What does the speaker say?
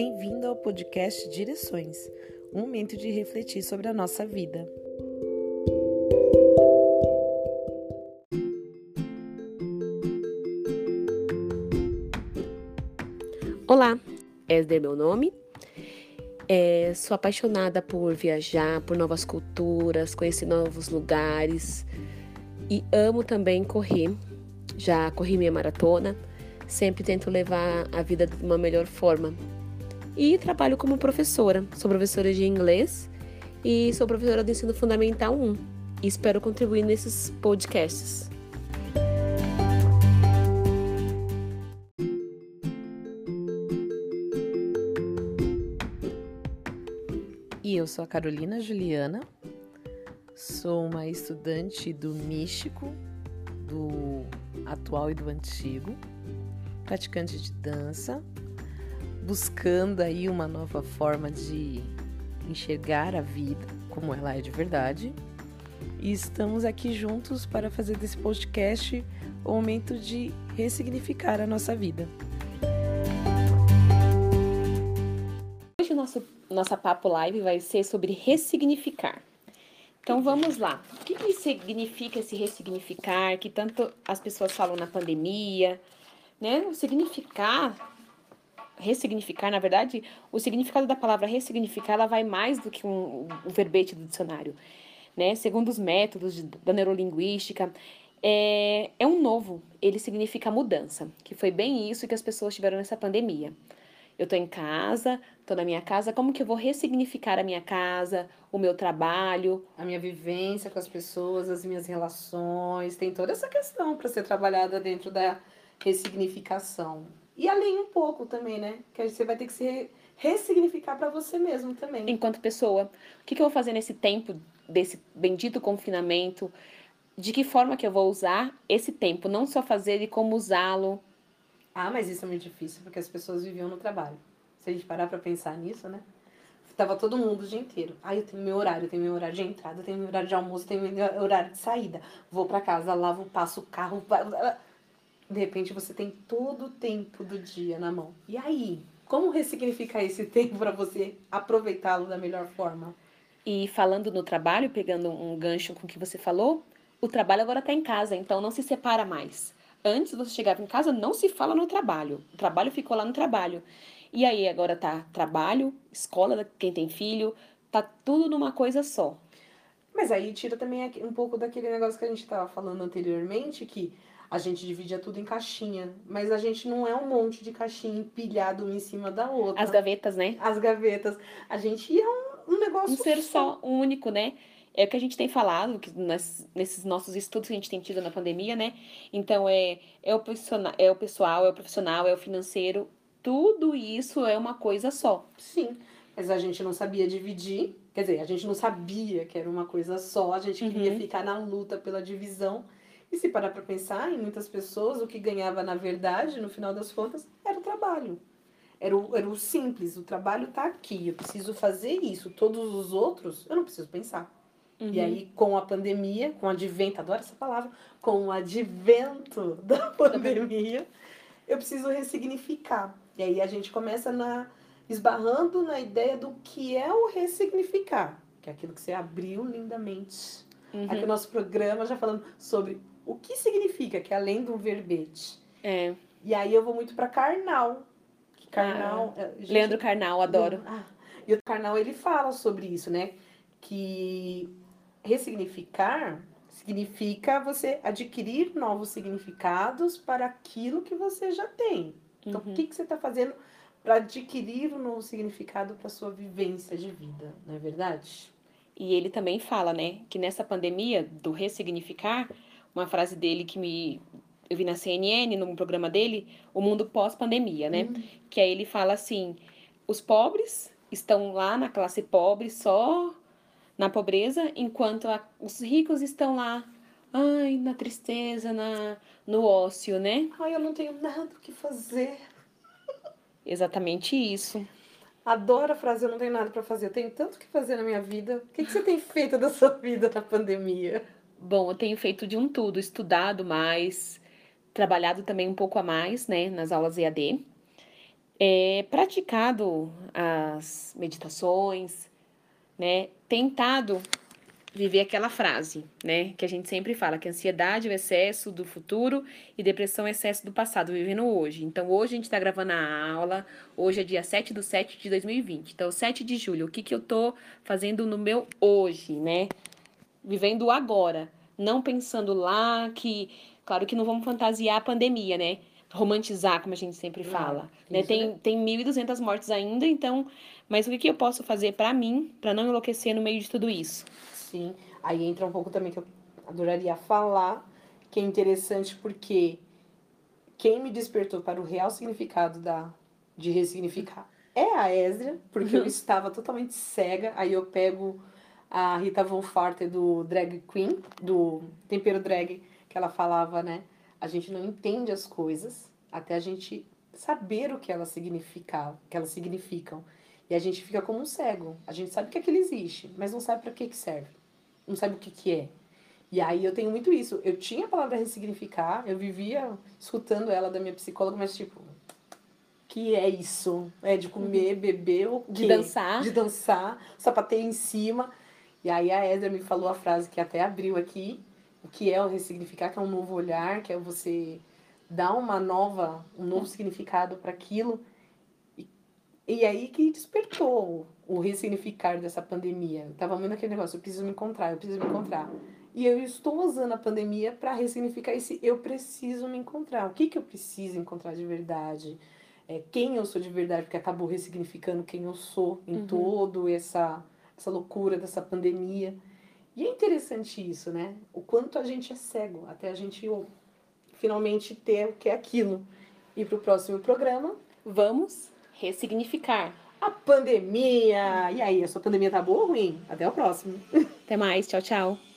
Bem-vindo ao podcast Direções um momento de refletir sobre a nossa vida. Olá, Esder é meu nome. É, sou apaixonada por viajar, por novas culturas, conhecer novos lugares e amo também correr. Já corri minha maratona, sempre tento levar a vida de uma melhor forma. E trabalho como professora. Sou professora de inglês e sou professora do ensino fundamental 1. E espero contribuir nesses podcasts. E eu sou a Carolina Juliana, sou uma estudante do místico, do atual e do antigo, praticante de dança, buscando aí uma nova forma de enxergar a vida como ela é de verdade. E estamos aqui juntos para fazer desse podcast o momento de ressignificar a nossa vida. nosso nossa papo live vai ser sobre ressignificar. Então vamos lá. O que, que significa esse ressignificar que tanto as pessoas falam na pandemia, né? O significar ressignificar, na verdade, o significado da palavra ressignificar, ela vai mais do que um, um verbete do dicionário, né? Segundo os métodos de, da neurolinguística, é, é um novo, ele significa mudança, que foi bem isso que as pessoas tiveram nessa pandemia. Eu estou em casa, estou na minha casa, como que eu vou ressignificar a minha casa, o meu trabalho? A minha vivência com as pessoas, as minhas relações, tem toda essa questão para ser trabalhada dentro da ressignificação. E além um pouco também, né? Que você vai ter que se ressignificar para você mesmo também. Enquanto pessoa, o que, que eu vou fazer nesse tempo desse bendito confinamento? De que forma que eu vou usar esse tempo? Não só fazer e como usá-lo ah, mas isso é muito difícil porque as pessoas viviam no trabalho. Se a gente parar pra pensar nisso, né? Tava todo mundo o dia inteiro. Ah, eu tenho meu horário, eu tenho meu horário de entrada, eu tenho meu horário de almoço, eu tenho meu horário de saída. Vou para casa, lavo, passo o carro. De repente você tem todo o tempo do dia na mão. E aí? Como ressignificar esse tempo para você aproveitá-lo da melhor forma? E falando no trabalho, pegando um gancho com o que você falou, o trabalho agora está em casa, então não se separa mais. Antes você chegava em casa, não se fala no trabalho. O trabalho ficou lá no trabalho. E aí agora tá trabalho, escola, quem tem filho, tá tudo numa coisa só. Mas aí tira também um pouco daquele negócio que a gente estava falando anteriormente, que a gente dividia tudo em caixinha, mas a gente não é um monte de caixinha empilhado uma em cima da outra. As gavetas, né? As gavetas. A gente é um, um negócio um ser só, um único, né? É o que a gente tem falado que nas, nesses nossos estudos que a gente tem tido na pandemia, né? Então, é, é, o é o pessoal, é o profissional, é o financeiro. Tudo isso é uma coisa só. Sim, mas a gente não sabia dividir. Quer dizer, a gente não sabia que era uma coisa só. A gente queria uhum. ficar na luta pela divisão. E se parar para pensar, em muitas pessoas, o que ganhava na verdade, no final das contas, era o trabalho. Era o, era o simples, o trabalho tá aqui, eu preciso fazer isso. Todos os outros, eu não preciso pensar. Uhum. E aí, com a pandemia, com o advento, adoro essa palavra, com o advento da pandemia, eu preciso ressignificar. E aí a gente começa na esbarrando na ideia do que é o ressignificar, que é aquilo que você abriu lindamente. Uhum. Aqui o nosso programa já falando sobre o que significa, que é além do verbete. É. E aí eu vou muito para Karnal. Karnal. Ah, gente, Leandro Karnal, adoro. Ah, e o Karnal ele fala sobre isso, né? Que ressignificar significa você adquirir novos significados para aquilo que você já tem. Então, uhum. o que, que você está fazendo para adquirir um novo significado para sua vivência de vida, não é verdade? E ele também fala, né, que nessa pandemia do ressignificar, uma frase dele que me eu vi na CNN, no programa dele, o mundo pós-pandemia, né? Uhum. Que aí ele fala assim: os pobres estão lá na classe pobre só na pobreza, enquanto a, os ricos estão lá, ai, na tristeza, na, no ócio, né? Ai, eu não tenho nada o que fazer. Exatamente isso. Adoro a frase, eu não tenho nada para fazer, eu tenho tanto que fazer na minha vida. O que, que você tem feito da sua vida na pandemia? Bom, eu tenho feito de um tudo, estudado mais, trabalhado também um pouco a mais, né, nas aulas EAD. é, praticado as meditações, né? Tentado viver aquela frase, né? Que a gente sempre fala, que ansiedade é o excesso do futuro e depressão é o excesso do passado, vivendo hoje. Então, hoje a gente está gravando a aula, hoje é dia 7 de 7 de 2020. Então, 7 de julho, o que, que eu tô fazendo no meu hoje, né? Vivendo agora, não pensando lá que, claro que não vamos fantasiar a pandemia, né? Romantizar, como a gente sempre fala. né? Tem, é... tem 1.200 mortes ainda, então, mas o que, que eu posso fazer para mim, para não enlouquecer no meio de tudo isso? Sim. Aí entra um pouco também que eu adoraria falar, que é interessante porque quem me despertou para o real significado da, de ressignificar é a Ezra, porque eu uhum. estava totalmente cega. Aí eu pego a Rita Von Forte do Drag Queen, do Tempero Drag, que ela falava, né? A gente não entende as coisas até a gente saber o que elas significam, que elas significam. E a gente fica como um cego. A gente sabe que aquilo existe, mas não sabe para que que serve não sabe o que, que é. E aí eu tenho muito isso. Eu tinha a palavra ressignificar, eu vivia escutando ela da minha psicóloga, mas tipo, que é isso? É de comer, uhum. beber, o quê? De dançar. De dançar, sapateia em cima. E aí a Edra me falou a frase que até abriu aqui, o que é o ressignificar, que é um novo olhar, que é você dar uma nova, um novo significado para aquilo. E, e aí que despertou o ressignificar dessa pandemia. Eu tava vendo aquele negócio, eu preciso me encontrar, eu preciso me encontrar. E eu estou usando a pandemia para ressignificar esse eu preciso me encontrar. O que, que eu preciso encontrar de verdade? É, quem eu sou de verdade, porque acabou ressignificando quem eu sou em uhum. todo essa, essa loucura dessa pandemia. E é interessante isso, né? O quanto a gente é cego, até a gente oh, finalmente ter o que é aquilo. E para o próximo programa, vamos ressignificar a pandemia. E aí, a sua pandemia tá boa ou ruim? Até o próximo. Até mais. Tchau, tchau.